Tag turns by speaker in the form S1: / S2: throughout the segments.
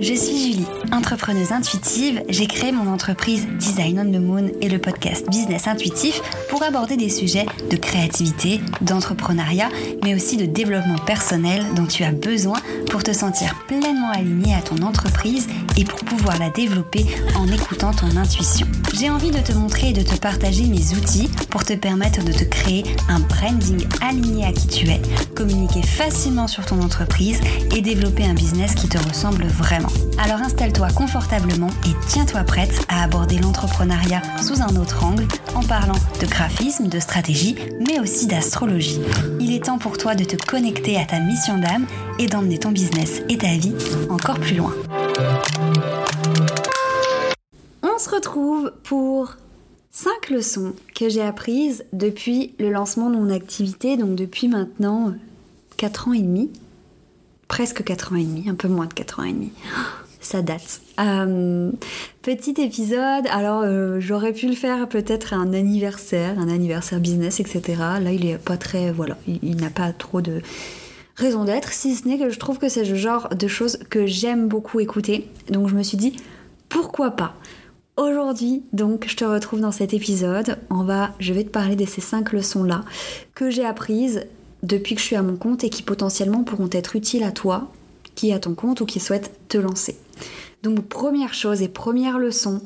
S1: je suis Julie, entrepreneuse intuitive. J'ai créé mon entreprise Design on the Moon et le podcast Business Intuitif pour aborder des sujets de créativité, d'entrepreneuriat, mais aussi de développement personnel dont tu as besoin pour te sentir pleinement aligné à ton entreprise et pour pouvoir la développer en écoutant ton intuition. J'ai envie de te montrer et de te partager mes outils pour te permettre de te créer un branding aligné à qui tu es, communiquer facilement sur ton entreprise et développer un business qui te ressemble vraiment. Alors installe-toi confortablement et tiens-toi prête à aborder l'entrepreneuriat sous un autre angle en parlant de graphisme, de stratégie, mais aussi d'astrologie. Il est temps pour toi de te connecter à ta mission d'âme et d'emmener ton business et ta vie encore plus loin. On se retrouve pour 5 leçons que j'ai apprises depuis le lancement de mon activité, donc depuis maintenant 4 ans et demi presque 4 ans et demi, un peu moins de 4 ans et demi. Ça date. Euh, petit épisode, alors euh, j'aurais pu le faire peut-être un anniversaire, un anniversaire business, etc. Là, il est pas très. Voilà, il, n'a pas trop de raison d'être, si ce n'est que je trouve que c'est le genre de choses que j'aime beaucoup écouter. Donc je me suis dit, pourquoi pas? Aujourd'hui, donc, je te retrouve dans cet épisode. On va, je vais te parler de ces cinq leçons-là que j'ai apprises depuis que je suis à mon compte et qui potentiellement pourront être utiles à toi qui est à ton compte ou qui souhaite te lancer. Donc première chose et première leçon,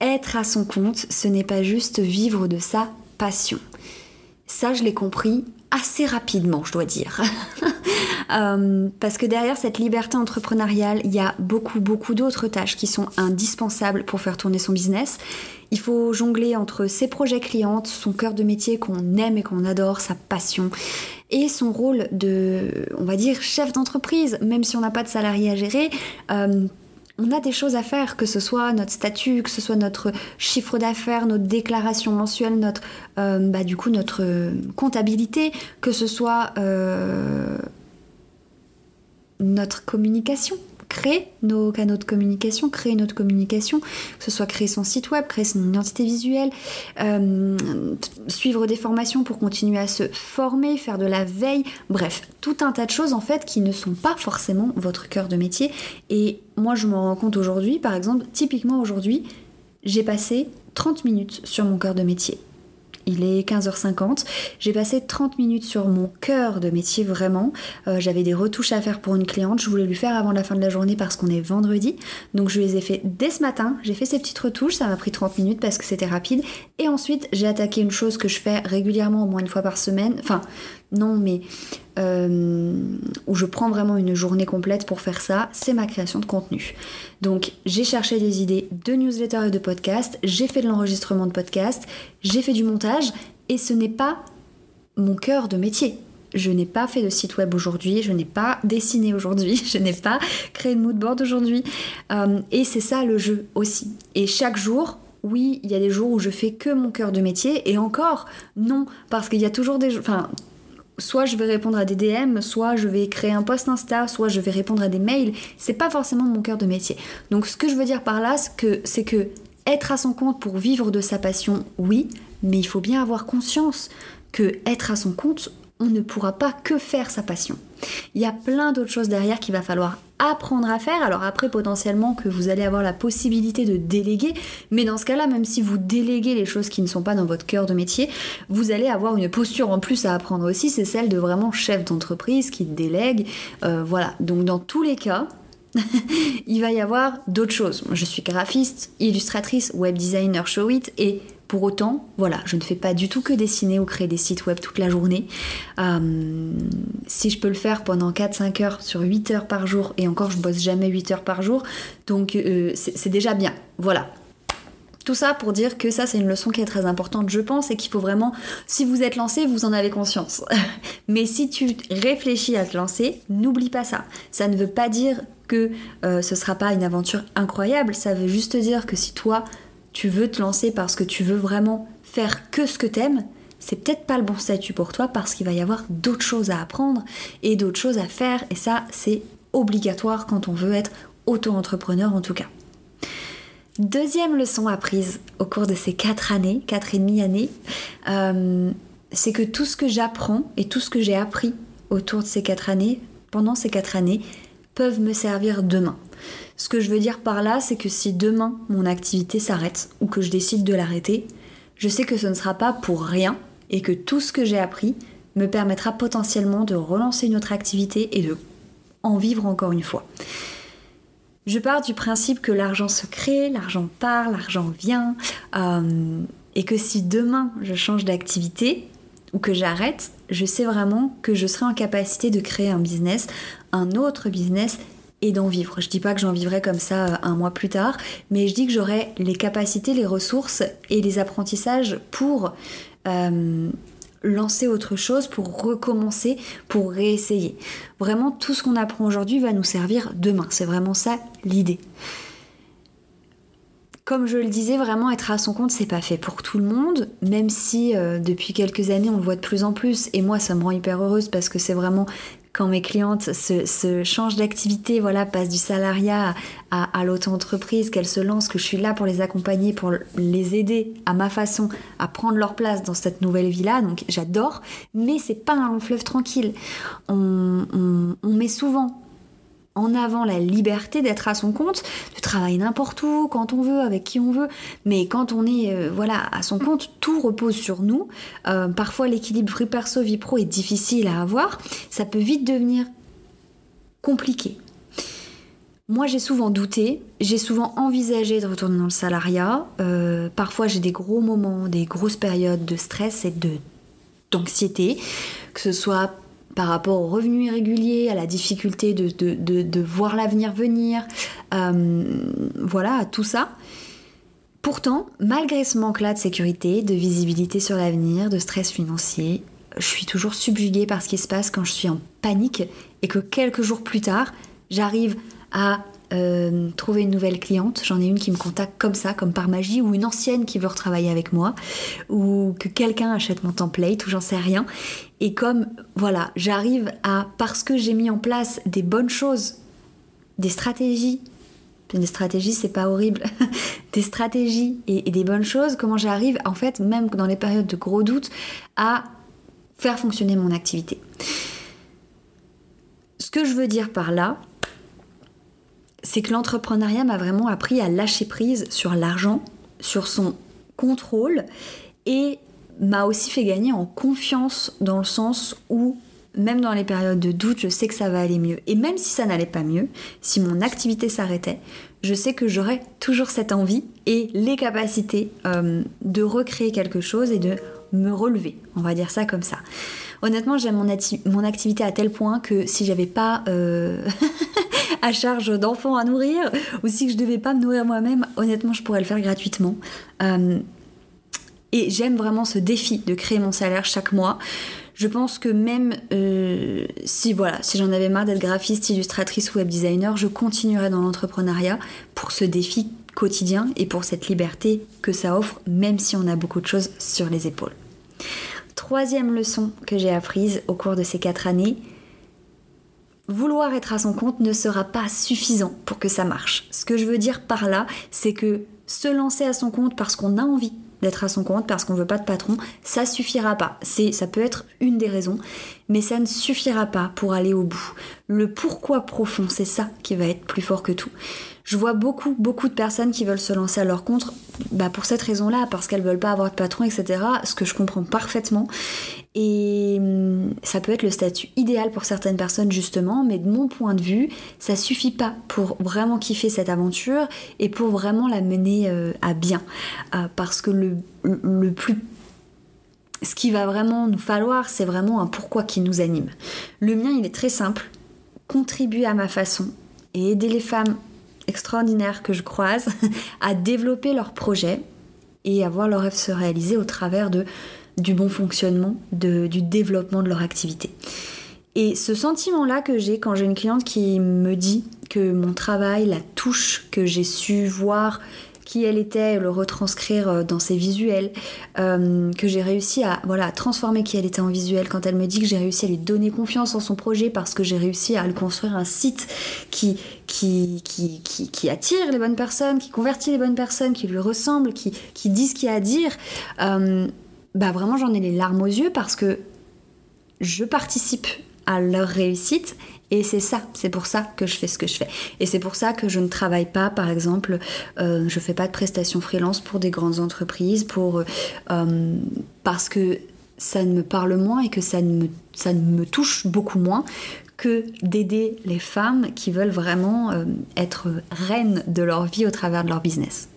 S1: être à son compte, ce n'est pas juste vivre de sa passion. Ça, je l'ai compris assez rapidement, je dois dire. Euh, parce que derrière cette liberté entrepreneuriale, il y a beaucoup, beaucoup d'autres tâches qui sont indispensables pour faire tourner son business. Il faut jongler entre ses projets clients, son cœur de métier qu'on aime et qu'on adore, sa passion, et son rôle de, on va dire, chef d'entreprise, même si on n'a pas de salarié à gérer. Euh, on a des choses à faire, que ce soit notre statut, que ce soit notre chiffre d'affaires, notre déclaration mensuelle, notre, euh, bah, du coup, notre comptabilité, que ce soit euh, notre communication créer nos canaux de communication, créer notre communication, que ce soit créer son site web, créer son identité visuelle, euh, suivre des formations pour continuer à se former, faire de la veille, bref, tout un tas de choses en fait qui ne sont pas forcément votre cœur de métier. Et moi je me rends compte aujourd'hui, par exemple, typiquement aujourd'hui, j'ai passé 30 minutes sur mon cœur de métier il est 15h50. J'ai passé 30 minutes sur mon cœur de métier vraiment. Euh, j'avais des retouches à faire pour une cliente. Je voulais lui faire avant la fin de la journée parce qu'on est vendredi. Donc je les ai fait dès ce matin. J'ai fait ces petites retouches. Ça m'a pris 30 minutes parce que c'était rapide. Et ensuite, j'ai attaqué une chose que je fais régulièrement au moins une fois par semaine. Enfin, non, mais euh, où je prends vraiment une journée complète pour faire ça, c'est ma création de contenu. Donc j'ai cherché des idées de newsletter et de podcast, j'ai fait de l'enregistrement de podcast, j'ai fait du montage, et ce n'est pas mon cœur de métier. Je n'ai pas fait de site web aujourd'hui, je n'ai pas dessiné aujourd'hui, je n'ai pas créé de moodboard aujourd'hui. Euh, et c'est ça le jeu aussi. Et chaque jour, oui, il y a des jours où je fais que mon cœur de métier, et encore, non, parce qu'il y a toujours des jours. Soit je vais répondre à des DM, soit je vais créer un post Insta, soit je vais répondre à des mails. C'est pas forcément mon cœur de métier. Donc ce que je veux dire par là, c'est que, c'est que être à son compte pour vivre de sa passion, oui, mais il faut bien avoir conscience que être à son compte, on ne pourra pas que faire sa passion. Il y a plein d'autres choses derrière qu'il va falloir apprendre à faire. Alors après, potentiellement que vous allez avoir la possibilité de déléguer, mais dans ce cas-là, même si vous déléguez les choses qui ne sont pas dans votre cœur de métier, vous allez avoir une posture en plus à apprendre aussi, c'est celle de vraiment chef d'entreprise qui délègue. Euh, voilà, donc dans tous les cas, il va y avoir d'autres choses. Je suis graphiste, illustratrice, web designer, show it, et pour autant, voilà, je ne fais pas du tout que dessiner ou créer des sites web toute la journée. Euh, si je peux le faire pendant 4-5 heures sur 8 heures par jour, et encore je bosse jamais 8 heures par jour, donc euh, c'est déjà bien. Voilà, tout ça pour dire que ça, c'est une leçon qui est très importante, je pense, et qu'il faut vraiment, si vous êtes lancé, vous en avez conscience. Mais si tu réfléchis à te lancer, n'oublie pas ça. Ça ne veut pas dire que euh, ce sera pas une aventure incroyable, ça veut juste dire que si toi, tu veux te lancer parce que tu veux vraiment faire que ce que t'aimes, c'est peut-être pas le bon statut pour toi parce qu'il va y avoir d'autres choses à apprendre et d'autres choses à faire et ça c'est obligatoire quand on veut être auto-entrepreneur en tout cas. Deuxième leçon apprise au cours de ces quatre années, quatre et demi années, euh, c'est que tout ce que j'apprends et tout ce que j'ai appris autour de ces quatre années, pendant ces quatre années, peuvent me servir demain. Ce que je veux dire par là, c'est que si demain mon activité s'arrête ou que je décide de l'arrêter, je sais que ce ne sera pas pour rien et que tout ce que j'ai appris me permettra potentiellement de relancer une autre activité et de en vivre encore une fois. Je pars du principe que l'argent se crée, l'argent part, l'argent vient, euh, et que si demain je change d'activité ou que j'arrête, je sais vraiment que je serai en capacité de créer un business, un autre business et d'en vivre. Je dis pas que j'en vivrai comme ça euh, un mois plus tard, mais je dis que j'aurai les capacités, les ressources et les apprentissages pour euh, lancer autre chose, pour recommencer, pour réessayer. Vraiment, tout ce qu'on apprend aujourd'hui va nous servir demain. C'est vraiment ça l'idée. Comme je le disais, vraiment être à son compte, c'est pas fait pour tout le monde, même si euh, depuis quelques années on le voit de plus en plus. Et moi, ça me rend hyper heureuse parce que c'est vraiment quand mes clientes se, changent d'activité, voilà, passent du salariat à, l'auto-entreprise, qu'elles se lancent, que je suis là pour les accompagner, pour les aider à ma façon à prendre leur place dans cette nouvelle vie-là. Donc j'adore, mais c'est pas un long fleuve tranquille. on met souvent en avant la liberté d'être à son compte, de travailler n'importe où, quand on veut, avec qui on veut. Mais quand on est euh, voilà à son compte, tout repose sur nous. Euh, parfois, l'équilibre vie perso vie pro est difficile à avoir. Ça peut vite devenir compliqué. Moi, j'ai souvent douté, j'ai souvent envisagé de retourner dans le salariat. Euh, parfois, j'ai des gros moments, des grosses périodes de stress et de d'anxiété, que ce soit par rapport aux revenus irréguliers, à la difficulté de, voir l'avenir venir, euh, voilà, tout ça. Pourtant, malgré ce manque-là de sécurité, de visibilité sur l'avenir, de stress financier, je suis toujours subjuguée par ce qui se passe quand je suis en panique et que quelques jours plus tard, j'arrive à euh, trouver une nouvelle cliente. J'en ai une qui me contacte comme ça, comme par magie, ou une ancienne qui veut retravailler avec moi, ou que quelqu'un achète mon template, ou j'en sais rien. Et comme, voilà, j'arrive à, parce que j'ai mis en place des bonnes choses, des stratégies, des stratégies, c'est pas horrible, des stratégies et, et des bonnes choses, comment j'arrive, en fait, même dans les périodes de gros doutes, à faire fonctionner mon activité. Ce que je veux dire par là, c'est que l'entrepreneuriat m'a vraiment appris à lâcher prise sur l'argent, sur son contrôle et m'a aussi fait gagner en confiance dans le sens où même dans les périodes de doute, je sais que ça va aller mieux. Et même si ça n'allait pas mieux, si mon activité s'arrêtait, je sais que j'aurais toujours cette envie et les capacités euh, de recréer quelque chose et de me relever. On va dire ça comme ça. Honnêtement, j'aime mon, activité à tel point que si j'avais pas euh, à charge d'enfants à nourrir, ou si je devais pas me nourrir moi-même, honnêtement, je pourrais le faire gratuitement. Euh, et j'aime vraiment ce défi de créer mon salaire chaque mois. Je pense que même euh, si voilà, si j'en avais marre d'être graphiste, illustratrice ou web designer, je continuerais dans l'entrepreneuriat pour ce défi quotidien et pour cette liberté que ça offre, même si on a beaucoup de choses sur les épaules. Troisième leçon que j'ai apprise au cours de ces quatre années, vouloir être à son compte ne sera pas suffisant pour que ça marche. Ce que je veux dire par là, c'est que se lancer à son compte parce qu'on a envie d'être à son compte parce qu'on veut pas de patron, ça suffira pas. C'est ça peut être une des raisons, mais ça ne suffira pas pour aller au bout. Le pourquoi profond, c'est ça qui va être plus fort que tout. Je vois beaucoup, beaucoup de personnes qui veulent se lancer à leur compte bah pour cette raison-là, parce qu'elles veulent pas avoir de patron, etc. Ce que je comprends parfaitement. Et hum, ça peut être le statut idéal pour certaines personnes, justement, mais de mon point de vue, ça suffit pas pour vraiment kiffer cette aventure et pour vraiment la mener euh, à bien. Euh, parce que le, le plus ce qui va vraiment nous falloir, c'est vraiment un pourquoi qui nous anime. Le mien, il est très simple. Contribuer à ma façon et aider les femmes extraordinaires que je croise à développer leurs projets et à voir leurs rêves se réaliser au travers du bon fonctionnement, du développement de leur activité. Et ce sentiment-là que j'ai quand j'ai une cliente qui me dit que mon travail, la touche que j'ai su voir qui elle était, le retranscrire euh, dans ses visuels, euh, que j'ai réussi à voilà, transformer qui elle était en visuel, quand elle me dit que j'ai réussi à lui donner confiance en son projet parce que j'ai réussi à le construire un site qui, qui, qui, attire les bonnes personnes, qui convertit les bonnes personnes, qui lui ressemble, qui, qui dit ce qu'il y a à dire, euh, bah vraiment j'en ai les larmes aux yeux parce que je participe à leur réussite Et c'est ça, c'est pour ça que je fais ce que je fais. Et c'est pour ça que je ne travaille pas, par exemple, euh, je fais pas de prestations freelance pour des grandes entreprises, pour euh, parce que ça ne me parle moins et que ça ne me, ne touche beaucoup moins que d'aider les femmes qui veulent vraiment euh, être reines de leur vie au travers de leur business.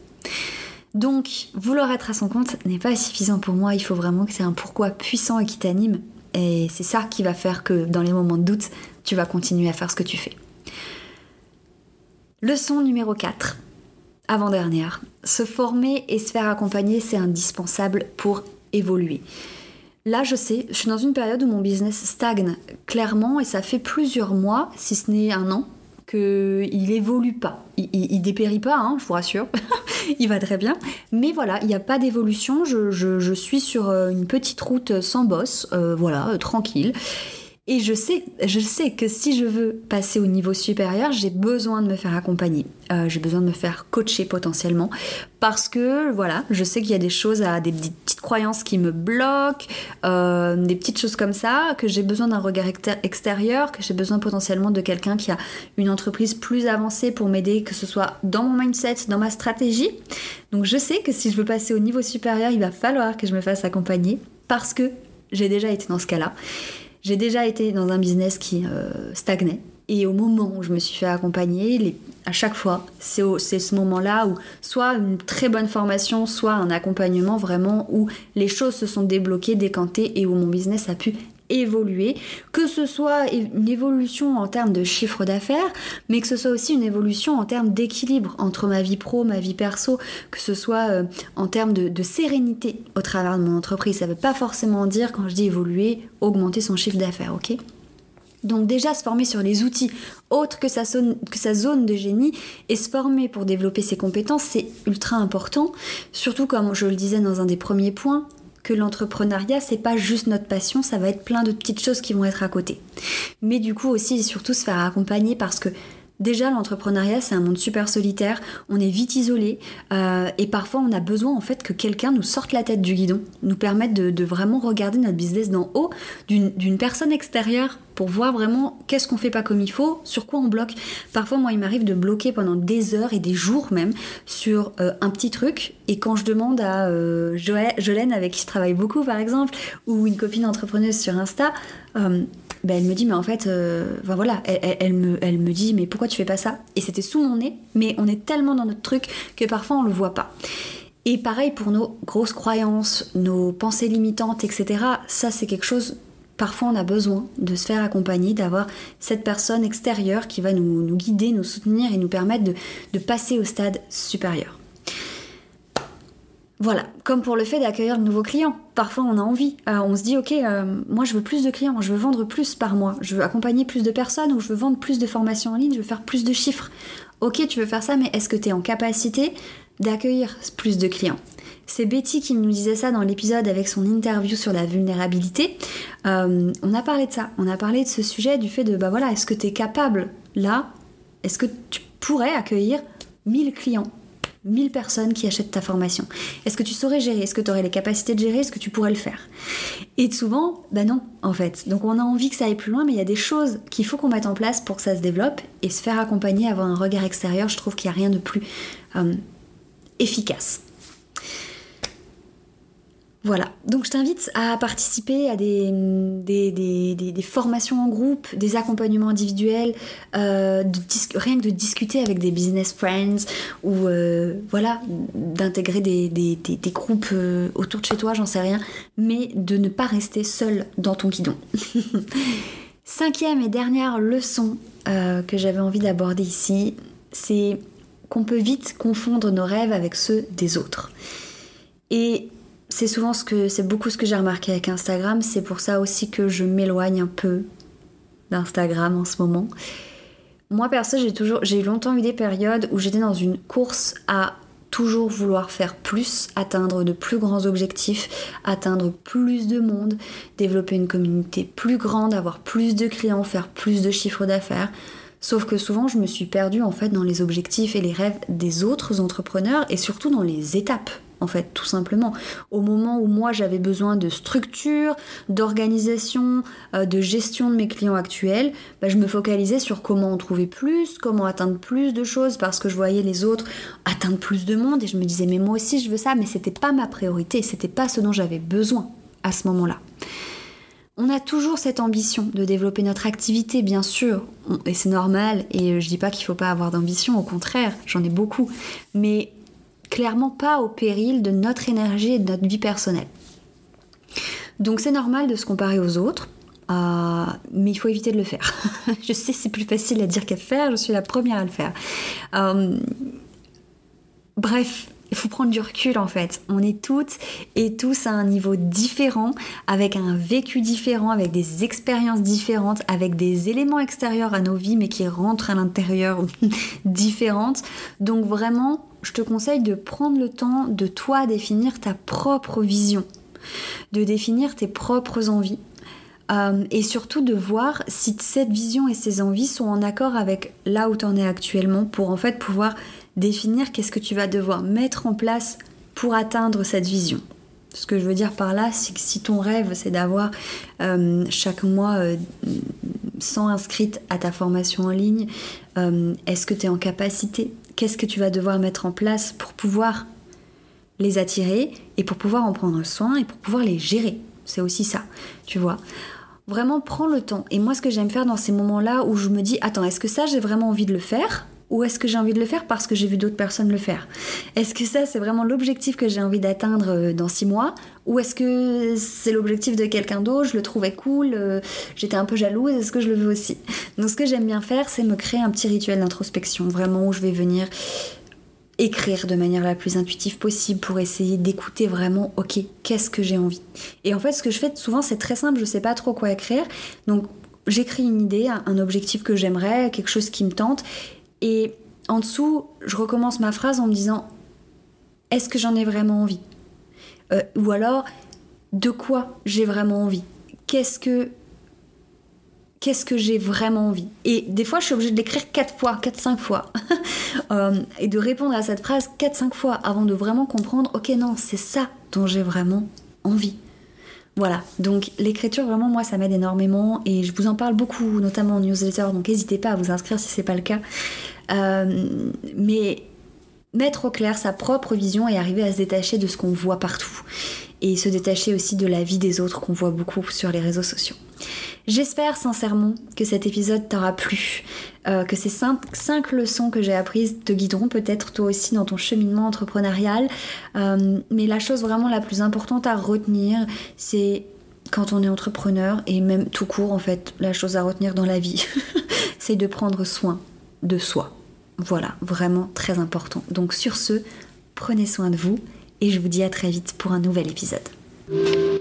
S1: Donc, vouloir être à son compte n'est pas suffisant pour moi, il faut vraiment que c'est un pourquoi puissant et qui t'anime. Et c'est ça qui va faire que dans les moments de doute, tu vas continuer à faire ce que tu fais. Leçon numéro 4, avant-dernière. Se former et se faire accompagner, c'est indispensable pour évoluer. Là, je sais, je suis dans une période où mon business stagne clairement et ça fait plusieurs mois, si ce n'est un an, qu'il évolue pas. Il, dépérit pas, hein, je vous rassure. il va très bien. Mais voilà, il n'y a pas d'évolution. Je, suis sur euh, une petite route sans boss, euh, voilà, euh, tranquille. Et je sais, je sais que si je veux passer au niveau supérieur, j'ai besoin de me faire accompagner. Euh, j'ai besoin de me faire coacher potentiellement. Parce que, voilà, je sais qu'il y a des choses, des petites croyances qui me bloquent, euh, des petites choses comme ça, que j'ai besoin d'un regard extérieur, que j'ai besoin potentiellement de quelqu'un qui a une entreprise plus avancée pour m'aider, que ce soit dans mon mindset, dans ma stratégie. Donc je sais que si je veux passer au niveau supérieur, il va falloir que je me fasse accompagner parce que j'ai déjà été dans ce cas-là. J'ai déjà été dans un business qui euh, stagnait. Et au moment où je me suis fait accompagner, à chaque fois, c'est ce moment-là où soit une très bonne formation, soit un accompagnement vraiment où les choses se sont débloquées, décantées et où mon business a pu évoluer, que ce soit une évolution en termes de chiffre d'affaires, mais que ce soit aussi une évolution en termes d'équilibre entre ma vie pro, ma vie perso, que ce soit euh, en termes de, sérénité au travers de mon entreprise. Ça ne veut pas forcément dire, quand je dis évoluer, augmenter son chiffre d'affaires, ok? Donc déjà se former sur les outils autres que sa, zone, que sa zone de génie et se former pour développer ses compétences, c'est ultra important. Surtout comme je le disais dans un des premiers points, que l'entrepreneuriat, c'est pas juste notre passion, ça va être plein de petites choses qui vont être à côté. Mais du coup aussi et surtout se faire accompagner parce que Déjà, l'entrepreneuriat, c'est un monde super solitaire, on est vite isolé euh, et parfois on a besoin en fait que quelqu'un nous sorte la tête du guidon, nous permette de, vraiment regarder notre business d'en haut d'une personne extérieure pour voir vraiment qu'est-ce qu'on fait pas comme il faut, sur quoi on bloque. Parfois, moi, il m'arrive de bloquer pendant des heures et des jours même sur euh, un petit truc. Et quand je demande à euh, Jolène, avec qui je travaille beaucoup par exemple, ou une copine entrepreneuse sur Insta, ben, elle me dit mais en fait euh, voilà elle, me, dit mais pourquoi tu fais pas ça? Et c'était sous mon nez mais on est tellement dans notre truc que parfois on le voit pas. Et pareil pour nos grosses croyances nos pensées limitantes etc ça c'est quelque chose parfois on a besoin de se faire accompagner d'avoir cette personne extérieure qui va nous, guider nous soutenir et nous permettre de passer au stade supérieur voilà, comme pour le fait d'accueillir de nouveaux clients. Parfois, on a envie. Euh, on se dit, ok, euh, moi, je veux plus de clients, je veux vendre plus par mois, je veux accompagner plus de personnes ou je veux vendre plus de formations en ligne, je veux faire plus de chiffres. Ok, tu veux faire ça, mais est-ce que tu es en capacité d'accueillir plus de clients? C'est Betty qui nous disait ça dans l'épisode avec son interview sur la vulnérabilité. Euh, on a parlé de ça, on a parlé de ce sujet, du fait de, bah voilà, est-ce que tu es capable, là, est-ce que tu pourrais accueillir 1000 clients? 1000 personnes qui achètent ta formation. Est-ce que tu saurais gérer? Est-ce que tu aurais les capacités de gérer? Est-ce que tu pourrais le faire? Et souvent, bah non, en fait. Donc on a envie que ça aille plus loin, mais il y a des choses qu'il faut qu'on mette en place pour que ça se développe et se faire accompagner, avoir un regard extérieur. Je trouve qu'il n'y a rien de plus euh, efficace. Voilà, donc je t'invite à participer à des, formations en groupe, des accompagnements individuels, euh, rien que de discuter avec des business friends ou euh, voilà, d'intégrer des, groupes euh, autour de chez toi, j'en sais rien, mais de ne pas rester seul dans ton guidon. Cinquième et dernière leçon que j'avais envie d'aborder ici, c'est qu'on peut vite confondre nos rêves avec ceux des autres. Et c'est souvent ce que c'est beaucoup ce que j'ai remarqué avec Instagram. C'est pour ça aussi que je m'éloigne un peu d'Instagram en ce moment. Moi perso, j'ai toujours, j'ai longtemps eu des périodes où j'étais dans une course à toujours vouloir faire plus, atteindre de plus grands objectifs, atteindre plus de monde, développer une communauté plus grande, avoir plus de clients, faire plus de chiffres d'affaires. Sauf que souvent, je me suis perdue en fait dans les objectifs et les rêves des autres entrepreneurs et surtout dans les étapes en fait, tout simplement. Au moment où moi j'avais besoin de structure, d'organisation, euh, de gestion de mes clients actuels, bah, je me focalisais sur comment en trouver plus, comment atteindre plus de choses, parce que je voyais les autres atteindre plus de monde et je me disais mais moi aussi je veux ça, mais c'était pas ma priorité, c'était pas ce dont j'avais besoin à ce moment-là. On a toujours cette ambition de développer notre activité, bien sûr, et c'est normal, et je dis pas qu'il faut pas avoir d'ambition, au contraire, j'en ai beaucoup, mais clairement pas au péril de notre énergie et de notre vie personnelle. Donc c'est normal de se comparer aux autres, euh, mais il faut éviter de le faire. je sais, c'est plus facile à dire qu'à faire, je suis la première à le faire. Euh, bref, il faut prendre du recul en fait. On est toutes et tous à un niveau différent, avec un vécu différent, avec des expériences différentes, avec des éléments extérieurs à nos vies mais qui rentrent à l'intérieur différentes. Donc vraiment, je te conseille de prendre le temps de toi définir ta propre vision, de définir tes propres envies. Euh, et surtout de voir si cette vision et ces envies sont en accord avec là où tu en es actuellement pour en fait pouvoir définir qu'est-ce que tu vas devoir mettre en place pour atteindre cette vision. Ce que je veux dire par là, c'est que si ton rêve, c'est d'avoir euh, chaque mois 100 euh, inscrites à ta formation en ligne, euh, est-ce que tu es en capacité? Qu'est-ce que tu vas devoir mettre en place pour pouvoir les attirer et pour pouvoir en prendre soin et pour pouvoir les gérer? C'est aussi ça, tu vois. Vraiment, prends le temps. Et moi, ce que j'aime faire dans ces moments-là où je me dis, attends, est-ce que ça, j'ai vraiment envie de le faire? Ou est-ce que j'ai envie de le faire parce que j'ai vu d'autres personnes le faire? Est-ce que ça, c'est vraiment l'objectif que j'ai envie d'atteindre euh, dans six mois? Ou est-ce que c'est l'objectif de quelqu'un d'autre? Je le trouvais cool, euh, j'étais un peu jalouse, est-ce que je le veux aussi? Donc ce que j'aime bien faire, c'est me créer un petit rituel d'introspection, vraiment où je vais venir écrire de manière la plus intuitive possible pour essayer d'écouter vraiment, ok, qu'est-ce que j'ai envie? Et en fait, ce que je fais souvent, c'est très simple, je sais pas trop quoi écrire. Donc j'écris une idée, un objectif que j'aimerais, quelque chose qui me tente, et en dessous, je recommence ma phrase en me disant est-ce que j'en ai vraiment envie? Euh, Ou alors, de quoi j'ai vraiment envie? Qu'est-ce que qu'est-ce que j'ai vraiment envie? Et des fois, je suis obligée de l'écrire 4 fois, 4-5 fois. Euh, et de répondre à cette phrase 4-5 fois avant de vraiment comprendre, ok, non, c'est ça dont j'ai vraiment envie. Voilà, donc l'écriture vraiment moi ça m'aide énormément et je vous en parle beaucoup, notamment en newsletter, donc n'hésitez pas à vous inscrire si c'est pas le cas. Euh, mais mettre au clair sa propre vision et arriver à se détacher de ce qu'on voit partout et se détacher aussi de la vie des autres qu'on voit beaucoup sur les réseaux sociaux. J'espère sincèrement que cet épisode t'aura plu, euh, que ces cinq, leçons que j'ai apprises te guideront peut-être toi aussi dans ton cheminement entrepreneurial. Euh, mais la chose vraiment la plus importante à retenir, c'est quand on est entrepreneur et même tout court en fait, la chose à retenir dans la vie, c'est de prendre soin de soi. Voilà, vraiment très important. Donc sur ce, prenez soin de vous et je vous dis à très vite pour un nouvel épisode.